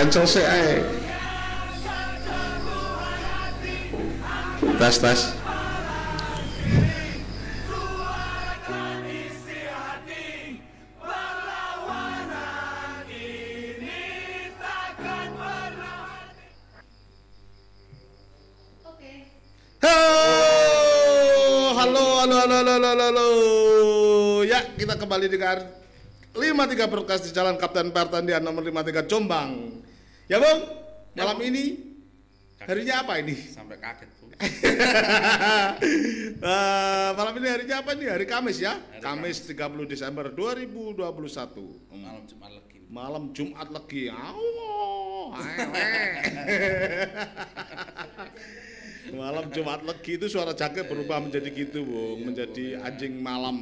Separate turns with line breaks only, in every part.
cancel sih halo. Ya, kita kembali dengan 53 broadcast di Jalan Kapten Pertandian nomor 53 Jombang. Ya, Bang. Malam ini harinya apa ini?
sampai kaget bu
Eh, malam ini harinya apa nih? Hari Kamis ya?
Hari
Kamis 30 Desember 2021. Hmm.
malam Jumat lagi
Malam Jumat lagi. Awe. malam Jumat lagi itu suara jaket berubah menjadi gitu, Bung, menjadi anjing malam.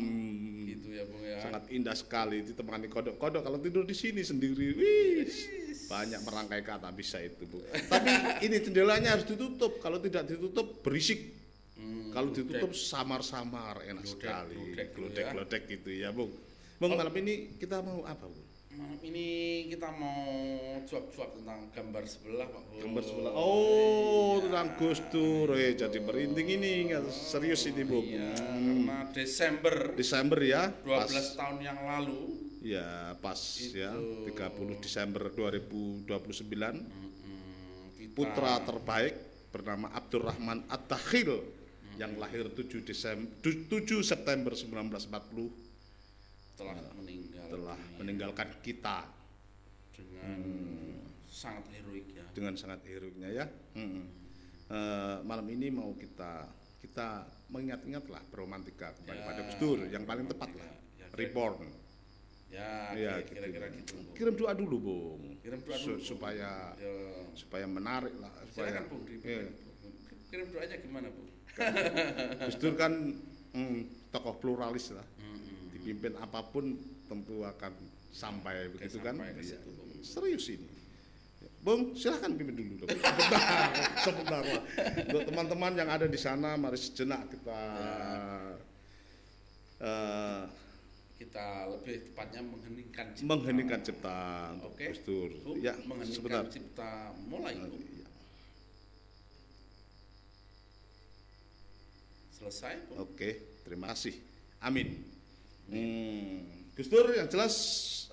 gitu ya bung ya
Sangat indah sekali ditemani kodok-kodok kalau tidur di sini sendiri. Wih, banyak merangkai kata bisa itu, Bu. Tapi ini jendelanya harus ditutup. Kalau tidak ditutup berisik.
Hmm,
Kalau ditutup samar-samar enak
Gludek,
sekali.
gitu
Glodek-glodek gitu ya, Bung. Bung, malam ini kita mau apa, Bung?
malam ini kita mau cuap-cuap tentang gambar sebelah pak bos
Gambar sebelah. Oh,
Iya.
tentang Gus Dur. Eh, jadi merinding ini. nggak serius ini, Bung.
iya
Hmm.
karena Desember
Desember ya.
12
Pas,
tahun yang lalu
ya, pas ya.
Itu.
30 Desember 2029.
mm, kita
Putra terbaik bernama Abdurrahman At-Takhil yang lahir 7 Desember 7 September 1940
telah meninggal
telah
dunia
meninggalkan kita
dengan sangat heroik ya
dengan sangat heroiknya ya. Mm-mm. Eh, malam ini mau kita kita mengingat-ingatlah beromantika kembali
Ya,
Gus Dur yang paling tepat lah.
ya, kira-
Reborn.
Ya
gitu.
kira-kira gitu Bu.
Kirim doa dulu, Bung.
Kirim doa dulu, Bung.
supaya
Ya.
supaya menarik lah supaya
silakan bung
Iya.
kirim doanya gimana bu
Gus Dur kan mm, tokoh pluralis lah.
Mm-mm.
Dipimpin apa pun tentu akan sampai begitu kan?
sampai ke
Iya.
Bung.
Serius ini. Bung, silahkan pimpin dulu dong. Sebentar, sebentar lah. Untuk teman-teman yang ada di sana, mari sejenak kita eh,
kita lebih tepatnya mengheningkan cipta.
mengheningkan cipta
Oke.
Dur.
Bu,
Ya,
mengheningkan
sebentar.
cipta mulai Bu.
Iya.
selesai Bu.
Oke, terima kasih. Amin. Hmm, Gus Dur yang jelas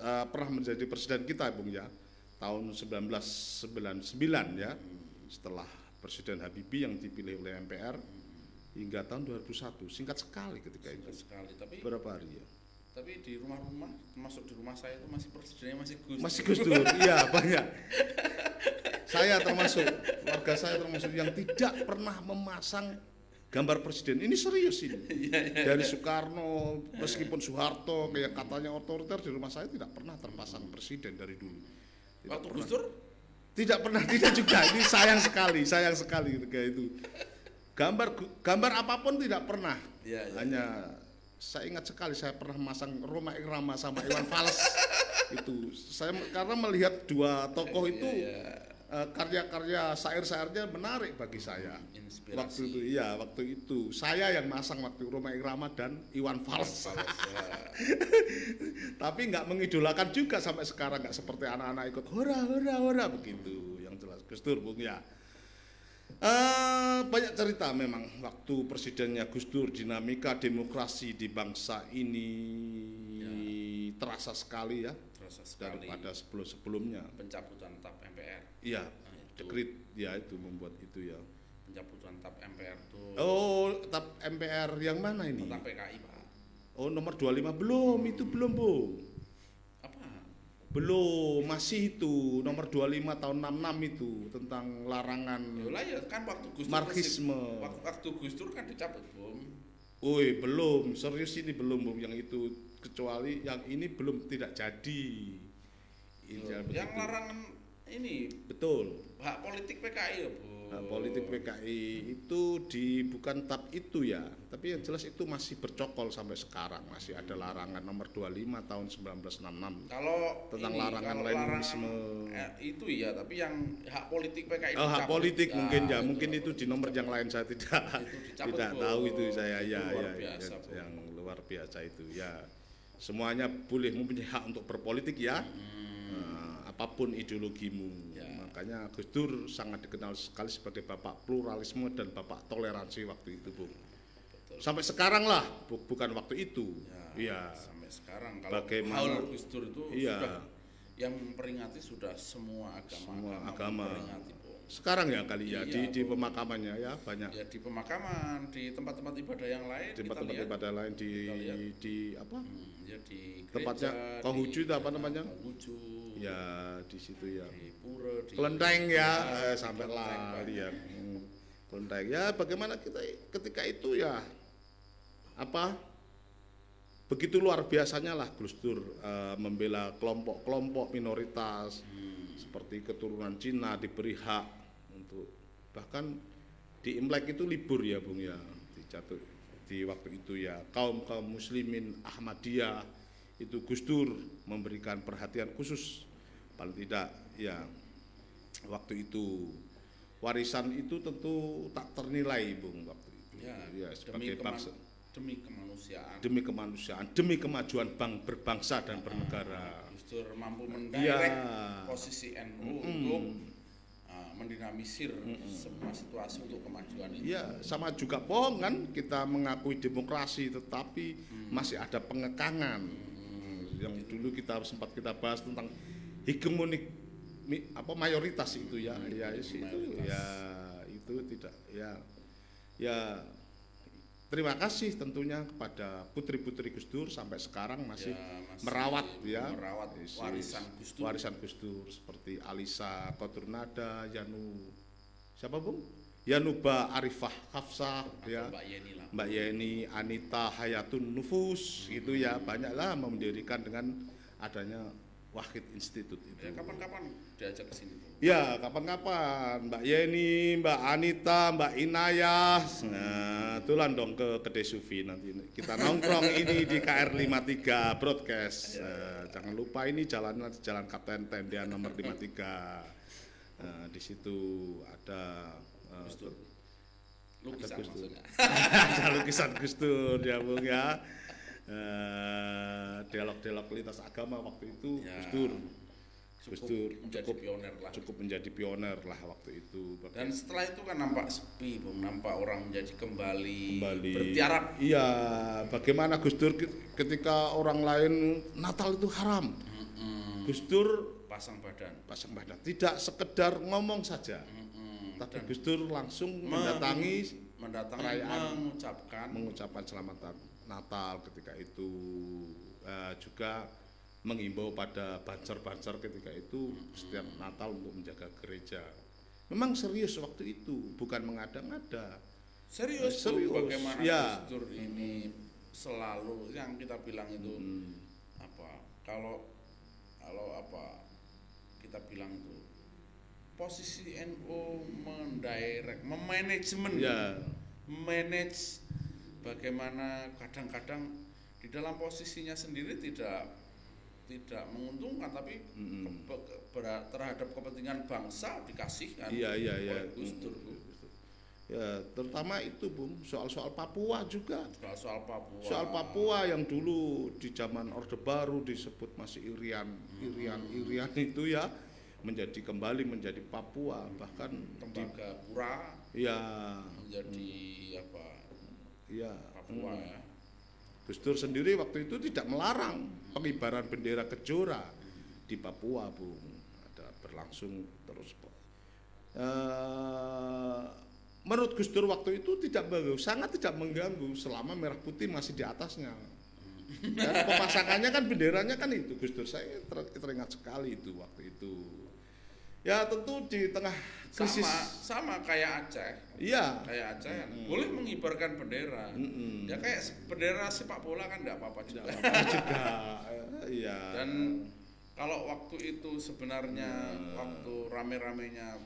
eh, pernah menjadi presiden kita, Bung ya, tahun 1999 ya, setelah Presiden Habibie yang dipilih oleh MPR hingga tahun 2001, singkat sekali ketika itu.
Singkat sekali tapi
Berapa hari ya?
Tapi di rumah-rumah termasuk di rumah saya itu masih presidennya masih Gus
Masih Gus Dur, iya banyak. Saya termasuk, warga saya termasuk yang tidak pernah memasang gambar presiden. Ini serius ini. Dari Soekarno, meskipun Soeharto kayak katanya otoriter di rumah saya tidak pernah terpasang presiden dari dulu. Tidak
waktu
pernah.
Gus Dur
Tidak pernah, tidak juga. Ini sayang sekali, sayang sekali ketika itu. Gambar gambar apa pun tidak pernah.
Iya, iya.
Hanya saya ingat sekali saya pernah masang Roma Irama sama Iwan Fals itu. Saya karena melihat dua tokoh itu
Iya,
eh, karya-karya syair-syairnya menarik bagi saya.
inspirasi
Waktu itu, iya, waktu itu saya yang masang waktu Roma Irama dan Iwan Fals.
Fals, ya.
Tapi nggak mengidolakan juga sampai sekarang nggak seperti anak-anak ikut hora hora hora begitu yang jelas Gus Dur Bung ya. Eh, banyak cerita memang waktu presidennya Gus Dur dinamika demokrasi di bangsa ini terasa sekali ya
terasa sekali
daripada sebelum sebelumnya.
pencabutan tap MPR
Iya,
Nah, itu.
dekrit ya itu membuat itu ya.
pencabutan tap MPR tuh
Oh, tap MPR yang mana ini?
tentang PKI pak
Oh, nomor 25 belum, itu belum, Bung. Belum, masih itu nomor 25 tahun 66 itu tentang larangan
Yolah ya kan waktu Gus Dur
Marxisme.
waktu, waktu Gus Dur kan dicabut bom
Woi, belum, serius ini belum, Bung. Yang itu kecuali yang ini belum tidak jadi. Jangan
yang larangan ini
Betul.
hak politik PKI ya bu
Nah, politik PKI itu di bukan tap itu ya, tapi yang jelas itu masih bercokol sampai sekarang, masih ada larangan nomor 25 tahun 1966.
kalau
Tentang
ini,
larangan
kalau
Leninisme.
eh, itu ya tapi yang hak politik PKI
Oh, hak politik
Ya,
mungkin ya,
itu
mungkin
hak
itu di nomor yang lain saya tidak tidak
Bu.
tahu itu saya
Itu
ya
luar
ya,
biasa,
ya,
Bu.
yang luar biasa itu ya. Semuanya boleh mempunyai hak untuk berpolitik ya.
Hmm.
Apa pun ideologimu.
Ya.
Makanya Gus Dur sangat dikenal sekali sebagai bapak pluralisme dan bapak toleransi waktu itu, Bung.
Betul.
Sampai sekarang lah, bu- bukan waktu itu.
Ya,
Iya.
sampai sekarang kalau
Bagaimana-
Haul Gus Dur itu
Iya.
sudah yang memperingati sudah semua agama
Semua agama.
Bu.
Sekarang ya kali ya
Iya,
di di
Bu.
pemakamannya ya banyak
ya di pemakaman di tempat-tempat ibadah yang lain
di tempat-tempat ibadah lain di di apa?
hmm, ya di
Tempatnya
gereja,
Konghucu
di-
itu apa namanya?
Konghucu
Ya di situ ya.
di pura di
Kelenteng ya,
Ya,
eh, sampai lah
Pak.
lihat. Hmm, Kelenteng ya bagaimana kita ketika itu ya apa begitu luar biasanya lah Gus Dur eh, membela kelompok-kelompok minoritas
Hmm.
seperti keturunan Cina diberi hak bahkan di Imlek itu libur ya Bung ya. Di jatuh di waktu itu ya. Kaum kaum muslimin Ahmadiyah itu Gus Dur memberikan perhatian khusus. Paling tidak ya waktu itu. Warisan itu tentu tak ternilai Bung waktu itu.
Ya,
ya
demi,
sebagai
keman-
bangsa
demi kemanusiaan.
Demi kemanusiaan demi kemajuan bang berbangsa dan bernegara.
Gus Dur mampu
Iya.
mendirect posisi NU untuk mendinamisir semua situasi untuk kemajuan itu
Iya, sama juga bohong kan kita mengakui demokrasi tetapi masih ada pengekangan. Yang dulu kita sempat kita bahas tentang hegemonik mi- apa mayoritas itu ya. Ya itu
mayoritas.
ya itu tidak ya ya terima kasih tentunya kepada putri-putri Gus Dur sampai sekarang masih,
Ya, masih
merawat ya
merawat
isi-
warisan Gus Dur.
warisan Gus Dur seperti Alisa Koturnada, Yanu siapa Bung? Yanuba Arifah Hafsah
Atau
ya.
Mbak Yeni lah
Mbak Yeni, Anita Hayatun Nufus gitu ya banyaklah mendirikan dengan adanya Wahid Institute itu.
ya kapan-kapan diajak ke sini.
Ya, kapan-kapan Mbak Yeni, Mbak Anita, Mbak Inayah. Nah, tulan dong ke Kedai Sufi nanti kita nongkrong ini di KR 53 broadcast. Nah, jangan lupa ini jalan Jalan Kapten Tendian nomor 53. Nah, di situ ada eh,
Gus Dur. lukisan
Gus Dur.
maksudnya
ada lukisan Gus Dur ya Bung ya. Eh, dialog-dialog lintas agama waktu itu
Ya.
Gus Dur Gus
cukup
Dur
menjadi
cukup
pioner lah
cukup menjadi pioner lah waktu itu.
dan setelah itu kan nampak sepi Bung. nampak orang menjadi kembali,
kembali
bertiarap
Iya, bagaimana Gus Dur ke- ketika orang lain Natal itu haram.
Mm-mm.
Gus Dur
pasang badan
pasang badan, tidak sekedar ngomong saja.
Mm-mm.
Tapi
Dan
Gus Dur langsung
me-
mendatangi
mendatangi
perayaan.
mengucapkan
mengucapkan selamat Natal ketika itu Eh, juga mengimbau pada banser-banser ketika itu setiap Natal untuk menjaga gereja. Memang serius waktu itu, bukan mengada-ngada.
serius, Bu,
Serius,
bagaimana
ya.
Gus Dur ini selalu yang kita bilang itu
Hmm.
apa kalau kalau apa kita bilang itu posisi NU mendirect memanajemen
Ya,
manage bagaimana kadang-kadang di dalam posisinya sendiri tidak tidak menguntungkan tapi ke- ke- ber- terhadap kepentingan bangsa dikasihkan.
Iya iya iya.
Gus Dur.
Ya, terutama itu Bung, soal-soal Papua juga.
soal soal Papua.
Soal Papua yang dulu di zaman Orde Baru disebut masih Irian, Irian, Irian itu ya menjadi kembali menjadi Papua. Bahkan di
Tembagapura
ya
menjadi apa
ya
Papua ya
Gus Dur sendiri waktu itu tidak melarang pengibaran bendera kejora di Papua, Bung. Ada berlangsung terus. Eh, menurut Gus Dur waktu itu tidak mengganggu, sangat tidak mengganggu selama merah putih masih di atasnya. Dan pemasangannya kan benderanya kan itu Gus Dur saya ter- teringat sekali itu waktu itu. Ya tentu di tengah krisis.
sama sama kayak Aceh
Iya.
kayak Aceh kan boleh mengibarkan bendera
Mm-mm.
ya kayak bendera sepak bola kan tidak apa-apa juga
apa-apa juga. Iya.
dan kalau waktu itu sebenarnya waktu rame-ramenya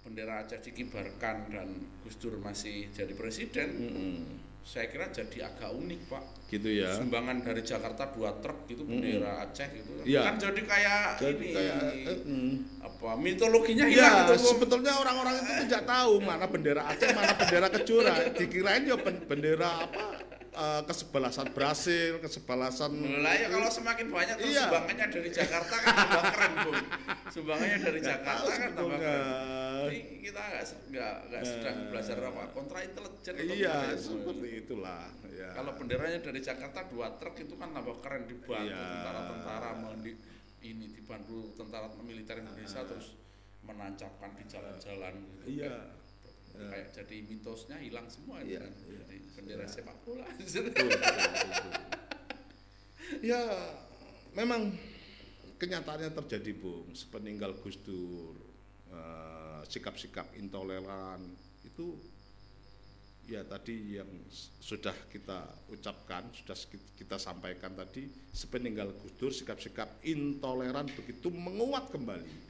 bendera Aceh dikibarkan dan Gus Dur masih jadi presiden
Mm-mm.
Saya kira jadi agak unik pak
gitu ya.
sumbangan dari Jakarta dua truk gitu bendera Aceh gitu
Iya.
kan jadi kayak
Jadi
ini
kayak eh, mm.
apa mitologinya hilang
Iya,
gitu
sebetulnya orang-orang itu tidak tahu mana bendera Aceh, mana bendera Kejora. Dikirain ya ben- bendera apa? eh, kesebelasan Brasil, kesebelasan
Lah ya kalau semakin banyak terus
Iya.
sumbangannya dari Jakarta kan tambah keren, Bung. Sumbangannya dari Jakarta kan tambah keren. Nggak nggak nggak sedang belajar apa kontra intelijen
Iya, seperti itulah. Ya.
Kalau benderanya dari Jakarta dua truk itu kan tambah keren dibantu
Iya.
tentara-tentara mendi ini dibantu tentara militer Indonesia terus menancapkan di jalan-jalan gitu.
Iya.
Kayak, kayak jadi mitosnya hilang semua
Iya,
kan.
iya.
Jadi bendera sepak bola.
Betul, betul, betul. ya memang kenyataannya terjadi bung sepeninggal Gus Dur eh, sikap-sikap intoleran itu ya tadi yang sudah kita ucapkan sudah kita sampaikan tadi sepeninggal Gus Dur sikap-sikap intoleran begitu menguat kembali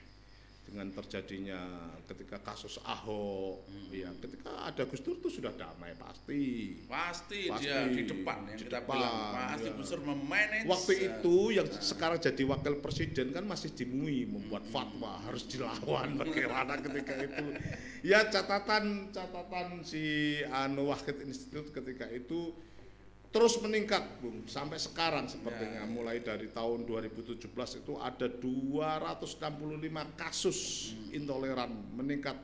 dengan terjadinya ketika kasus Ahok ya ketika ada Gus Dur itu sudah damai pasti
Pasti,
Pasti,
dia di depan yang
di
kita
depan,
bilang pasti
ya.
Gus Dur memanage.
Waktu
ya.
itu yang sekarang jadi wakil presiden kan masih dimui membuat fatwa harus dilawan bagaimana ketika itu. Ya catatan catatan si Anu Wahid Institute ketika itu terus meningkat Bung sampai sekarang sepertinya
Ya.
mulai dari tahun 2017 itu ada 265 kasus intoleran meningkat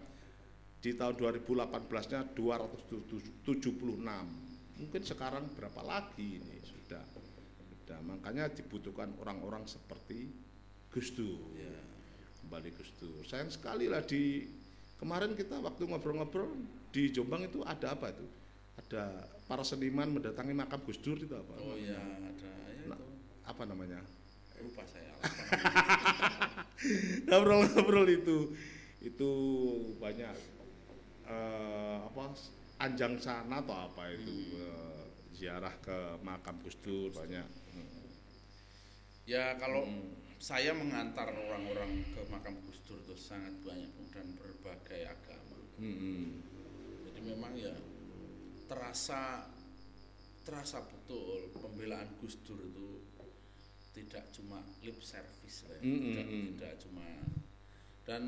di tahun 2018-nya 276. Mungkin sekarang berapa lagi ini sudah. Sudah makanya dibutuhkan orang-orang seperti Gus Dur.
Ya.
Kembali Gus Dur. Sayang sekali lah di kemarin kita waktu ngobrol-ngobrol di Jombang itu ada apa itu? Ada para seniman mendatangi makam Gus Dur itu apa?
Oh ya, ada ya
Nah,
itu.
apa namanya?
Lupa saya.
ngobrol-ngobrol itu itu banyak eh, apa anjang sana atau apa itu eh, ziarah ke makam Gus Dur banyak
ya kalau
Hmm.
saya mengantar orang-orang ke makam Gus Dur itu sangat banyak dan berbagai agama.
Mm-mm.
Jadi memang ya terasa terasa betul pembelaan Gus Dur itu tidak cuma lip service ya.
Mm, mm,
tidak, tidak cuma dan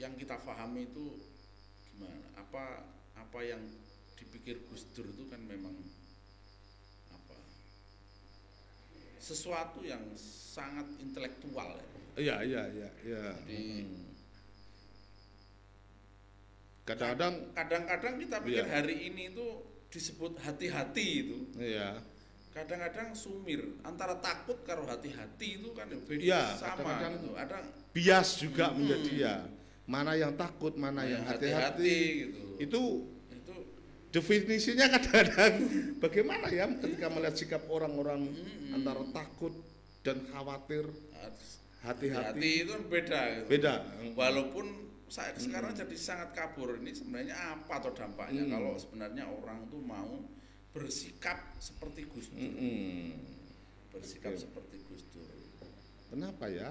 yang kita pahami itu gimana apa apa yang dipikir Gus Dur itu kan memang apa sesuatu yang sangat intelektual ya.
iya iya iya iya
Jadi
Mm. Kadang-kadang
kadang-kadang kita pikir
Iya.
hari ini itu disebut hati-hati itu
iya
kadang-kadang sumir antara takut karo hati-hati itu kan beda
Iya,
sama gitu. ada
bias juga
Hmm.
menjadi ya mana yang takut mana yang hati-hati
gitu
itu
itu
definisinya kadang-kadang bagaimana ya ketika melihat sikap orang-orang
Mm-mm.
antara takut dan khawatir
hati-hati
hati-hati
itu kan beda gitu.
beda
walaupun saya sekarang jadi sangat kabur. Ini sebenarnya apa atau dampaknya
Hmm.
kalau sebenarnya orang tuh mau bersikap seperti Gus Dur?
Mm-mm.
bersikap
Oke.
seperti Gus Dur.
Kenapa ya?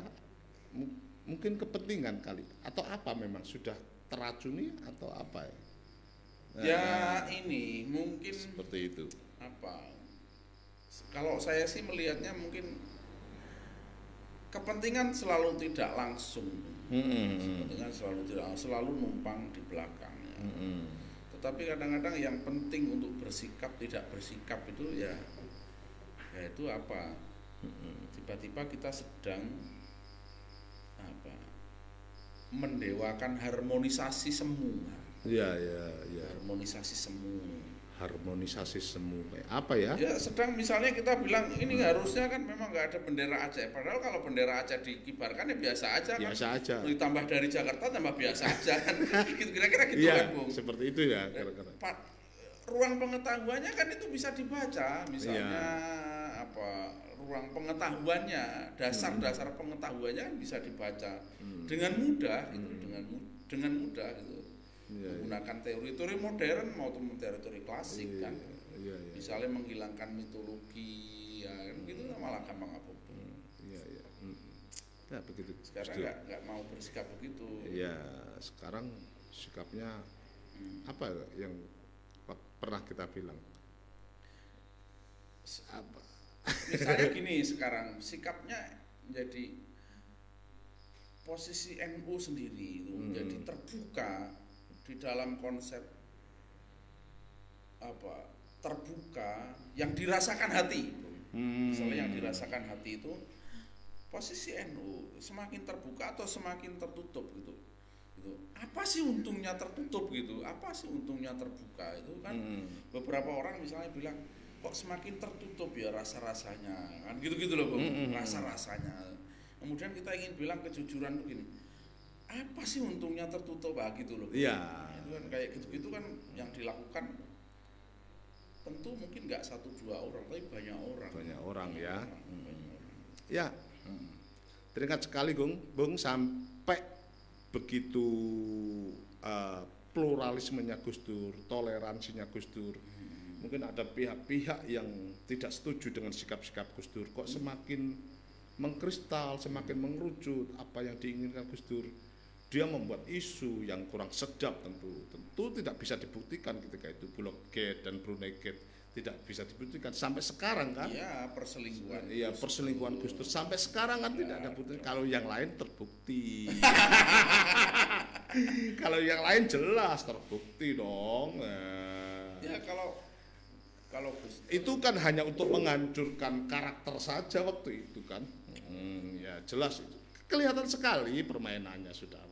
M- mungkin kepentingan kali. Atau apa memang? Sudah teracuni atau apa ya?
Ya
Nah,
ini mungkin
seperti itu.
apa? Kalau saya sih melihatnya mungkin kepentingan selalu tidak langsung.
Mm-mm.
kepentingan selalu tidak selalu numpang di belakangnya
Mm-mm.
tetapi kadang-kadang yang penting untuk bersikap tidak bersikap itu ya ya itu apa? Tiba-tiba kita sedang apa mendewakan harmonisasi semua.
Ya ya ya
harmonisasi semua
harmonisasi semua apa ya
Ya sedang misalnya kita bilang ini harusnya kan memang nggak ada bendera Aceh. Padahal kalau bendera Aceh dikibarkan ya biasa aja kan.
biasa aja
Ditambah dari Jakarta tambah biasa aja kan. Kira-kira gitu
iya
kan Bung.
seperti itu ya kira-kira
Pak, ruang pengetahuannya kan itu bisa dibaca misalnya
Iya.
apa ruang pengetahuannya dasar-dasar pengetahuannya kan bisa dibaca
Hmm.
dengan mudah gitu dengan mu- dengan mudah gitu
Iya, iya.
menggunakan teori-teori modern maupun teori-teori klasik kan.
iya iya
misalnya menghilangkan mitologi ya kan gitu malah gampang apa
iya Mm. ya begitu
sekarang nggak mau bersikap begitu.
Ya sekarang sikapnya
Hmm.
apa yang pernah kita bilang? Apa?
Misalnya gini sekarang sikapnya jadi posisi NU sendiri itu
Hmm.
jadi terbuka di dalam konsep apa terbuka yang dirasakan hati.
Hmm.
misalnya yang dirasakan hati itu posisi NU semakin terbuka atau semakin tertutup gitu. Gitu. Apa sih untungnya tertutup gitu? Apa sih untungnya terbuka itu kan?
Hmm.
beberapa orang misalnya bilang kok semakin tertutup ya rasa rasanya kan gitu gitu loh bang
Mm, mm, mm.
rasa rasanya kemudian kita ingin bilang kejujuran begini apa sih untungnya tertutup ah gitu loh
Iya.
itu kan kayak gitu gitu kan yang dilakukan tentu mungkin nggak satu dua orang tapi banyak orang
Banyak orang ya.
orang, banyak orang.
Ya. Teringat sekali, Gung, Bung, sampai begitu eh, pluralismenya Gus Dur, toleransinya Gus Dur. Mungkin ada pihak-pihak yang tidak setuju dengan sikap-sikap Gus Dur. Kok semakin mengkristal, semakin mengerucut apa yang diinginkan Gus Dur. Dia membuat isu yang kurang sedap tentu. Tentu tidak bisa dibuktikan ketika itu Bulog Gate dan Brunei Gate tidak bisa dibuktikan sampai sekarang kan.
Iya perselingkuhan
Iya perselingkuhan
Dur.
Gus Dur sampai sekarang kan tidak ada bukti. Kalau yang lain terbukti. Kalau yang lain jelas terbukti dong. Nah,
ya kalau kalau Gus
itu kan hanya untuk menghancurkan karakter saja waktu itu kan. Hmm, ya jelas itu. Kelihatan sekali permainannya sudah.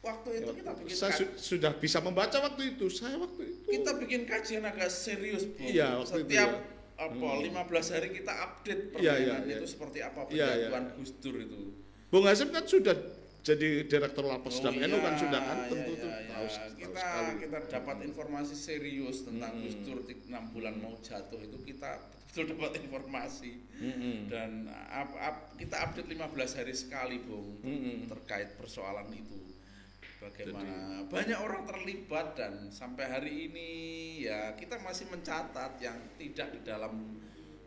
Waktu itu
kita bikin
Saya su- sudah bisa membaca waktu itu. Saya waktu itu.
kita bikin kajian agak serius Bu.
Iya, waktu itu
setiap
ya.
apa 15 hari kita update
Iya,
permainan
iya,
itu
iya.
seperti apa
Iya, iya.
penjagoan Gus Dur itu
Bung Hasim kan sudah jadi direktur lapas
Oh
dan NU kan
iya,
sudah kan
iya,
tentu
iya,
tuh
iya.
tahu, tahu
kita
sekali.
kita dapat informasi serius tentang
Mm-mm.
Gus Dur di- enam bulan mau jatuh itu kita betul dapat informasi
Mm-mm.
dan up- up- kita update 15 hari sekali Bung
Mm-mm.
terkait persoalan itu bagaimana? Banyak orang terlibat dan sampai hari ini ya kita masih mencatat yang tidak di dalam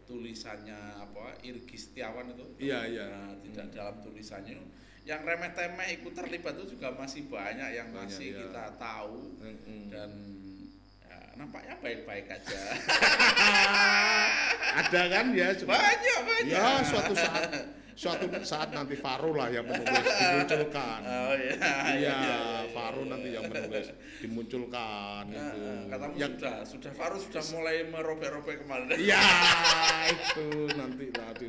tulisannya apa Irgi Setiawan itu.
Iya, iya.
Nah, tidak dalam tulisannya. Yang remeh temeh ikut terlibat itu juga masih banyak yang
Banyak,
masih
iya.
kita tahu.
Mm-mm.
dan ya, nampaknya baik-baik aja.
Ada kan ya cuma-
banyak banyak.
Ya suatu saat suatu saat nanti Faru lah yang menulis dimunculkan.
oh iya
iya Faru nanti yang menulis dimunculkan itu
katamu
yang
sudah sudah Faru sudah mulai merobek-robek kemarin.
Ya itu nanti nanti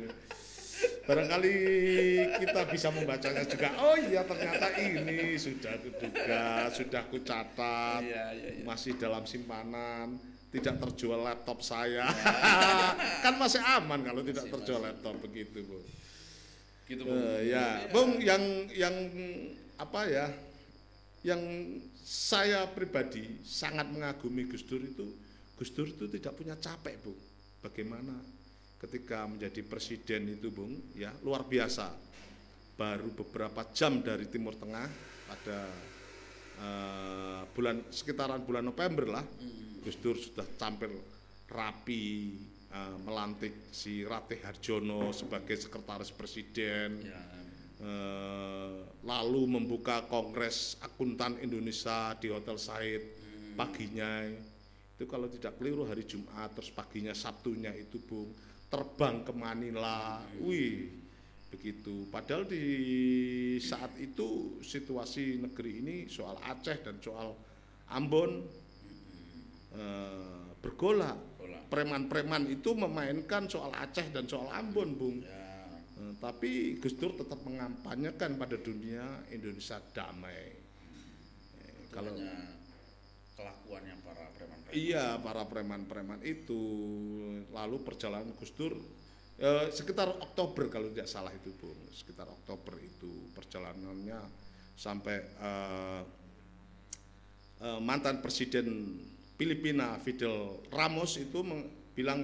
barangkali kita bisa membacanya juga oh iya ternyata ini sudah kuduga sudah kucatat
iya iya iya.
masih dalam simpanan tidak terjual laptop saya. Kan masih aman kalau tidak
Masih,
terjual
masih.
laptop begitu bu
gitu Bung.
Eh, ya bung yang yang apa ya yang saya pribadi sangat mengagumi Gus Dur itu Gus Dur itu tidak punya capek bu bagaimana ketika menjadi presiden itu bung ya luar biasa. Baru beberapa jam dari Timur Tengah pada eh, bulan sekitaran bulan November lah Gus Dur sudah tampil rapi eh, melantik si Ratih Harjono sebagai sekretaris presiden.
Ya.
Eh, lalu membuka Kongres Akuntan Indonesia di Hotel Said paginya. Itu kalau tidak keliru hari Jumat terus paginya Sabtunya itu Bung terbang ke Manila wih begitu. Padahal di saat itu situasi negeri ini soal Aceh dan soal Ambon eh, bergolak preman-preman itu memainkan soal Aceh dan soal Ambon Bung.
Ya.
Eh, tapi Gus Dur tetap mengampanyekan pada dunia Indonesia damai. Eh,
kalau
kalau
kelakuannya para preman-preman.
Iya para preman-preman itu. Lalu perjalanan Gus Dur eh, sekitar Oktober kalau tidak salah itu Bung, sekitar Oktober itu perjalanannya sampai eh, eh, mantan presiden Filipina Fidel Ramos itu bilang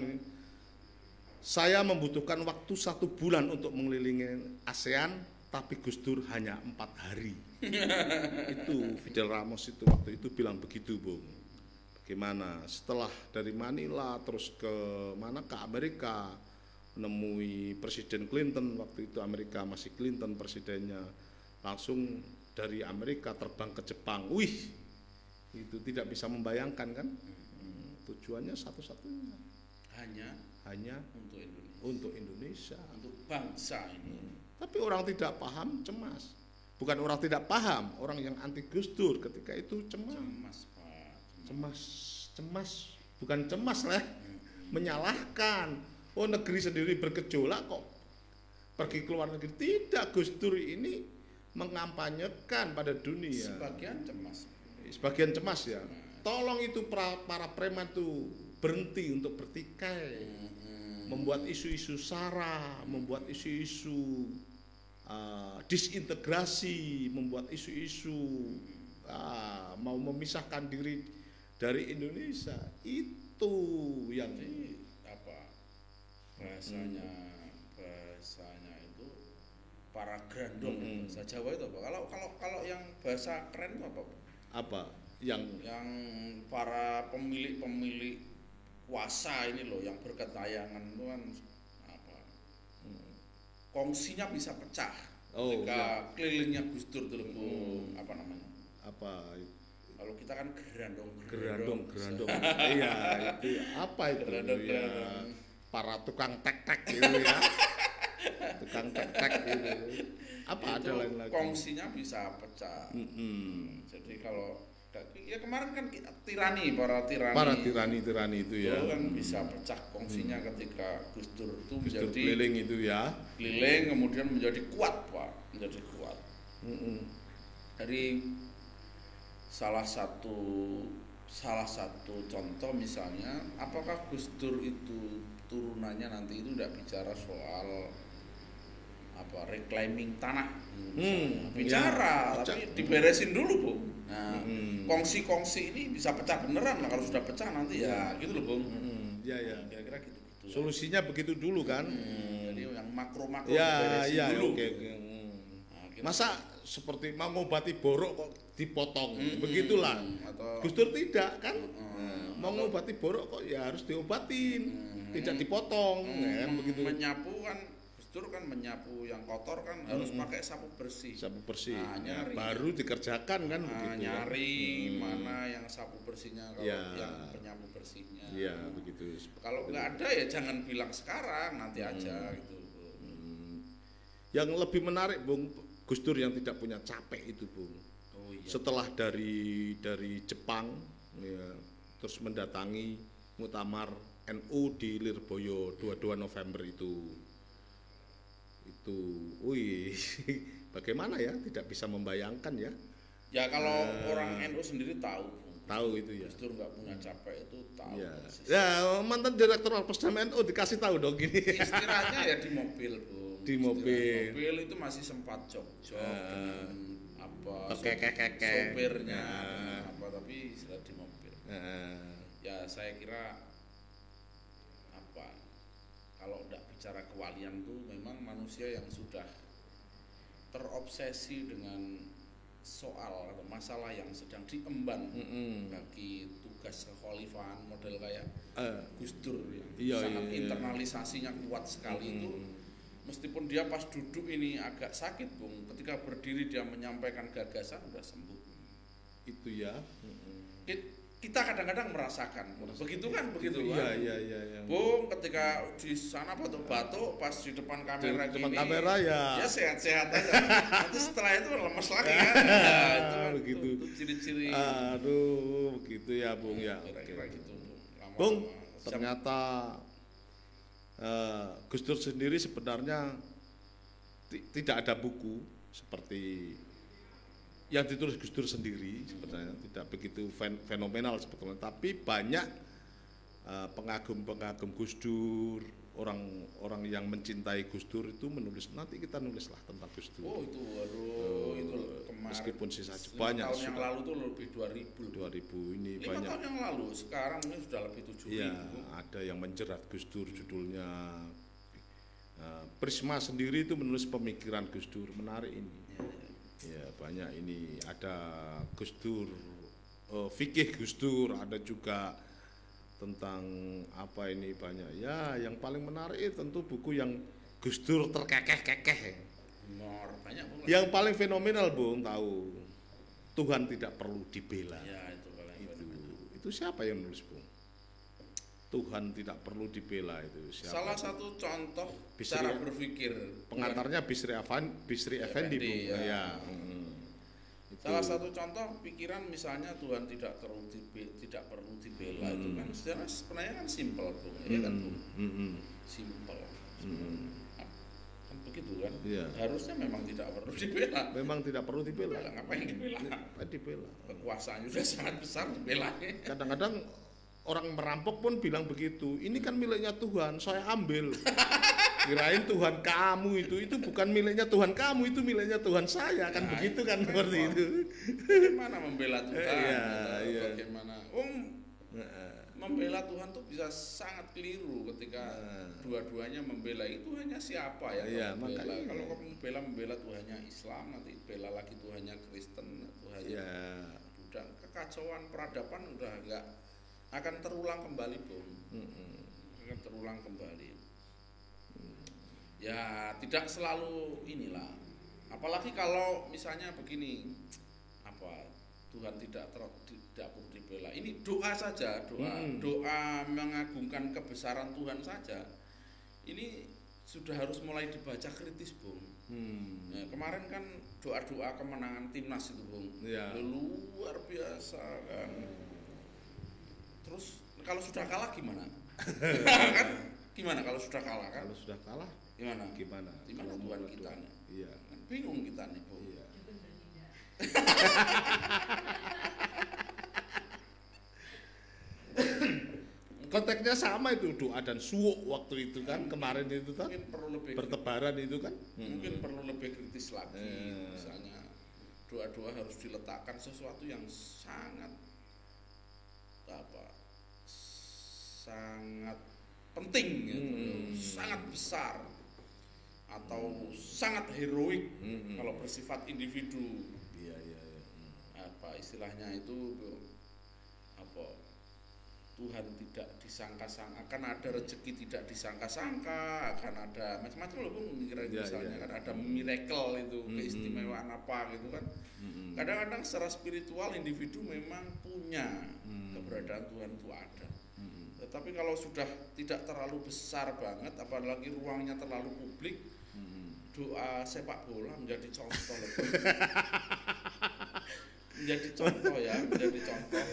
saya membutuhkan waktu satu bulan untuk mengelilingi ASEAN tapi Gus Dur hanya empat hari. Itu Fidel Ramos itu waktu itu bilang begitu Bung bagaimana? Setelah dari Manila terus ke mana? Ke Amerika menemui Presiden Clinton. Waktu itu Amerika masih Clinton presidennya. Langsung dari Amerika terbang ke Jepang. Wih itu tidak bisa membayangkan kan? Hmm, tujuannya satu-satunya.
Hanya
hanya
untuk Indonesia.
untuk Indonesia.
Untuk bangsa ini.
Tapi orang tidak paham cemas. Bukan orang tidak paham orang yang anti Gus Dur ketika itu cemas.
Cemas pak.
Cemas. Cemas bukan cemas lah, menyalahkan. Oh negeri sendiri bergejolak kok. Pergi ke luar negeri. Tidak, Gus Dur ini mengampanyekan pada dunia.
Sebagian cemas.
Sebagian cemas ya. Tolong itu para, para preman tuh berhenti untuk bertikai, membuat isu-isu sara, membuat isu-isu uh, disintegrasi, membuat isu-isu uh, mau memisahkan diri dari Indonesia. Itu yang
Jadi apa bahasanya bahasanya itu para grandong
Hmm.
bahasa Jawa itu apa? Kalau kalau kalau yang bahasa keren itu apa?
Apa? Yang
Yang para pemilik-pemilik kuasa ini loh yang berketayangan itu kan apa? Kongsinya bisa pecah.
Oh,
ketika kelilingnya Gus Dur.
Hmm.
apa namanya?
apa
Kalau kita kan gerandong
gerandong gerandong. Iya itu apa itu?
Gerandong,
ya
gerandong.
para tukang tek tek gitu ya. Tukang tek tek gitu apa ada
itu
lain lagi
kongsinya bisa pecah.
Mm-mm.
Jadi kalau ya kemarin kan kita tirani para tirani.
para tirani tirani itu ya
itu kan bisa pecah kongsinya ketika Gus Dur itu
Gus
menjadi
keliling itu ya
keliling kemudian menjadi kuat pak menjadi kuat
Mm-mm.
dari salah satu salah satu contoh misalnya apakah Gus Dur itu turunannya nanti itu tidak bicara soal apa reclaiming tanah.
Hmm,
bicara
ya,
tapi diberesin dulu bu. Nah.
Hmm.
kongsi-kongsi ini bisa pecah beneran lah kalau sudah pecah nanti ya gitu loh bung
Mm-mm. ya ya
kira-kira gitu gitu.
Solusinya begitu dulu kan?
Hmm, jadi yang makro-makro
ya
diberesin
ya
dulu.
oke oke. Mm.
Nah, kita-
masa seperti mau ngobati borok kok dipotong?
Mm-mm.
begitulah.
Atau
Gus Dur tidak kan. Nah, mau ngobati borok kok ya harus diobatin
Mm.
tidak dipotong
Hmm,
ya, begitu.
Menyapu kan Gus Dur kan menyapu yang kotor kan harus pakai sapu bersih
sapu bersih
Nah,
Ya,
nyari.
baru dikerjakan kan
Nah,
begitu ya.
nyari
Hmm.
mana yang sapu bersihnya kalau
Ya.
yang penyapu bersihnya
iya begitu
kalau nggak ada ya jangan bilang sekarang nanti aja gitu
Hmm. yang lebih menarik Bung Gus Dur yang tidak punya capek itu Bung
oh iya
setelah dari dari Jepang ya, terus mendatangi muktamar NU di Lirboyo 22 November itu itu. Wih bagaimana ya? Tidak bisa membayangkan ya.
Ya kalau
Eh.
orang NU sendiri tahu.
tahu itu ya.
Dur nggak punya capek itu tahu
ya, ya mantan direktur Orpesdam NU dikasih tahu dong gini
istirahatnya ya di mobil bu.
Di mobil.
mobil itu masih sempat jog jog dengan apa sopirnya dengan apa tapi istirahat di mobil.
Nah,
ya saya kira kalau tidak bicara kewalian tuh memang manusia yang sudah terobsesi dengan soal atau masalah yang sedang diemban
mm-mm.
bagi tugas kekhalifahan model kayak
Eh,
Gus Dur yang
Iya,
sangat
iya, iya.
internalisasinya kuat sekali itu
mm,
meskipun dia pas duduk ini agak sakit bung ketika berdiri dia menyampaikan gagasan udah sembuh
itu ya mm-mm.
Ki- kita kadang-kadang merasakan begitu kan begitu
iya
kan
iya iya iya.
bung ketika di sana batuk-batuk pas di depan kamera
Di depan
gini
kamera ya.
ya sehat-sehat aja nanti setelah itu lemes lagi kan Nah, itu kan
Begitu.
itu- itu ciri-ciri
aduh begitu ya Bung ya
kira-kira
Oke.
gitu Bung. Lama-lama
Bung
siap-
ternyata eh, Gus Dur sendiri sebenarnya ti- tidak ada buku seperti yang ditulis Gus Dur sendiri sebenarnya tidak begitu fen- fenomenal sebetulnya. Tapi banyak eh, pengagum-pengagum Gus Dur orang-orang yang mencintai Gus Dur itu menulis. Nanti kita nulislah tentang Gus Dur.
Oh itu waduh itu kemarin.
meskipun sisa banyak
tahun yang lalu tuh lebih 2000
2000 ini
lima
banyak.
tahun yang lalu sekarang ini sudah lebih 7000
Iya, ada yang menjerat Gus Dur judulnya. Eh, Prisma sendiri itu menulis pemikiran Gus Dur. Menarik ini. Ya banyak ini ada Gus Dur, eh, fikih Gus Dur, ada juga tentang apa ini banyak. Ya yang paling menarik tentu buku yang Gus Dur terkekeh-kekeh.
Banyak
Yang paling fenomenal Bung tahu Tuhan tidak perlu dibela.
ya itu paling
Itu itu siapa yang nulis? Tuhan tidak perlu dibela itu siapa?
salah satu contoh
Bisri-
cara berpikir
pengantarnya Bisri Afan, Bisri Effendi,
Effendi, ya.
Ya. mm. Itu.
salah satu contoh pikiran misalnya Tuhan tidak perlu tidak perlu dibela itu
Hmm.
kan secara sebenarnya kan simpel Bung ya kan Bung?
Hmm, hmm,
simpel
hmm.
kan begitu kan
Iya.
harusnya memang tidak perlu dibela
Memang tidak perlu dibela.
Bela, ngapain dibela
Apa dibela?
kekuasaannya sudah sangat besar dibela
Kadang-kadang orang merampok pun bilang begitu. Ini kan miliknya Tuhan, saya ambil. Kirain Tuhan kamu itu, itu bukan miliknya Tuhan kamu, itu miliknya Tuhan saya kan
Nah,
begitu kan
itu
seperti itu.
bagaimana membela Tuhan
Iya,
gitu.
iya.
bagaimana um membela Tuhan tuh bisa sangat keliru ketika
Nah.
dua-duanya membela itu hanya siapa ya
Iya,
kalau membela
makanya.
kalau kamu membela membela Tuhannya Islam nanti bela lagi Tuhannya Kristen Tuhannya
Ya.
Buddha kekacauan peradaban udah enggak akan terulang kembali bung. Akan terulang kembali. Ya tidak selalu inilah. Apalagi kalau misalnya begini apa Tuhan tidak ter, tidak perlu dibela. Ini doa saja doa
Hmm.
doa mengagungkan kebesaran Tuhan saja. Ini sudah harus mulai dibaca kritis bung.
Hmm.
Ya, kemarin kan doa-doa kemenangan timnas itu bung.
Ya.
luar biasa kan terus kalau sudah kalah gimana kan gimana kalau sudah kalah kan
Kalau sudah kalah
gimana
gimana?
Gimana
Kalau
Tuhan kita nih?
Iya.
Kan bingung kita nih bung
Iya. Konteksnya sama itu doa dan suuk waktu itu kan kemarin itu kan
mungkin perlu lebih
bertebaran itu kan.
mungkin perlu lebih kritis lagi
Eh.
misalnya doa-doa harus diletakkan sesuatu yang sangat apa sangat penting gitu,
Hmm.
sangat besar atau sangat heroik
Hmm.
kalau bersifat individu
Iya iya iya.
apa istilahnya itu apa Tuhan tidak disangka-sangka akan ada rezeki tidak disangka-sangka akan ada macam-macam loh kira
Iya,
misalnya
iya.
kan ada miracle itu
Hmm,
keistimewaan apa gitu kan
Mm-mm.
kadang-kadang secara spiritual individu memang punya
Hmm.
keberadaan Tuhan itu ada Tetapi kalau sudah tidak terlalu besar banget apalagi ruangnya terlalu publik
Mm-mm.
doa sepak bola menjadi contoh loh. menjadi contoh ya menjadi contoh.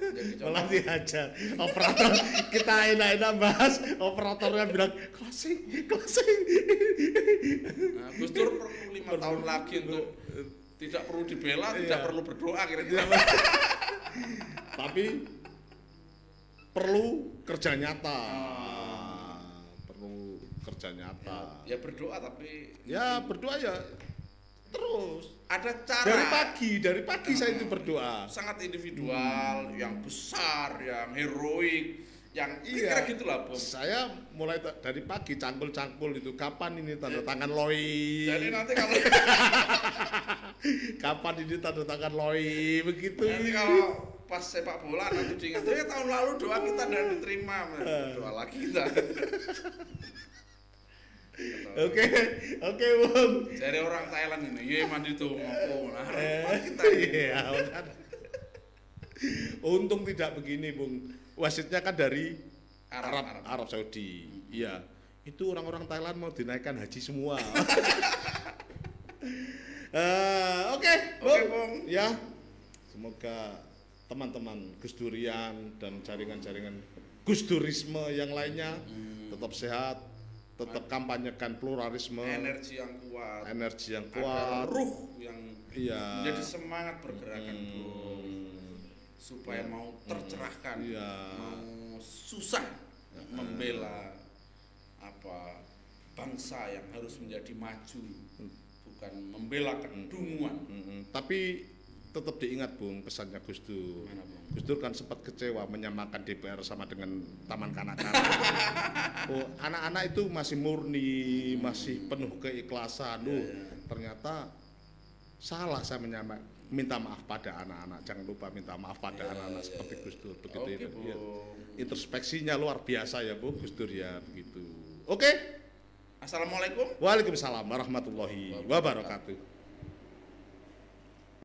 Menjadi contoh.
Malah dihajar operator kita enak-enak bahas operatornya bilang closing closing
nah, Gus Dur perlu lima tahun lagi untuk tidak perlu dibela tidak
Iya.
perlu berdoa kira-kira.
Tapi perlu kerja nyata.
Ah.
perlu kerja nyata.
Ya berdoa tapi
ya berdoa ya terus.
Ada cara.
Dari pagi dari pagi saya itu berdoa.
Sangat individual yang besar yang heroik yang
Iya.
gitu lah bos
saya mulai dari pagi cangkul-cangkul itu kapan ini tanda tangan loi
jadi nanti kalau
kapan ini tanda tangan loi begitu.
Nanti kalau pas sepak bola nanti diingat ya tahun lalu doa kita tidak diterima doa lagi kita.
Oke oke bung.
Dari orang Thailand ini. Ye mandi tuh ngopo nah kita
iya kan. untung tidak begini bung. Wasitnya kan dari
Arab,
Arab
Arab.
Arab Saudi. Iya. Itu orang-orang Thailand mau dinaikkan haji semua. Eh, oke
Oke,
Bung.
Bung.
ya semoga teman-teman Gus Durian dan jaringan-jaringan Gus Durisme yang lainnya
Hmm.
tetap sehat tetap kampanyekan pluralisme
energi yang kuat
energi yang
ada
kuat.
ruh yang
iya.
menjadi semangat bergerakan bro.
Hmm.
supaya mau tercerahkan
Iya.
mau susah membela apa bangsa yang harus menjadi maju bukan membela kedunguan.
Mm-mm. Tapi tetap diingat Bung pesannya Gus Dur. Gus Dur kan sempat kecewa menyamakan DPR sama dengan taman kanak-kanak. oh, anak-anak itu masih murni, masih penuh keikhlasan. Oh, ternyata salah saya menyama minta maaf pada anak-anak. Jangan lupa minta maaf pada
Ya,
anak-anak
ya,
seperti
ya.
Gus Dur. Begitu
oke
ya. Iya. Introspeksinya luar biasa ya Bu Gus Dur ya begitu. Oke.
assalamualaikum
Waalaikumsalam warahmatullahi wabarakatuh.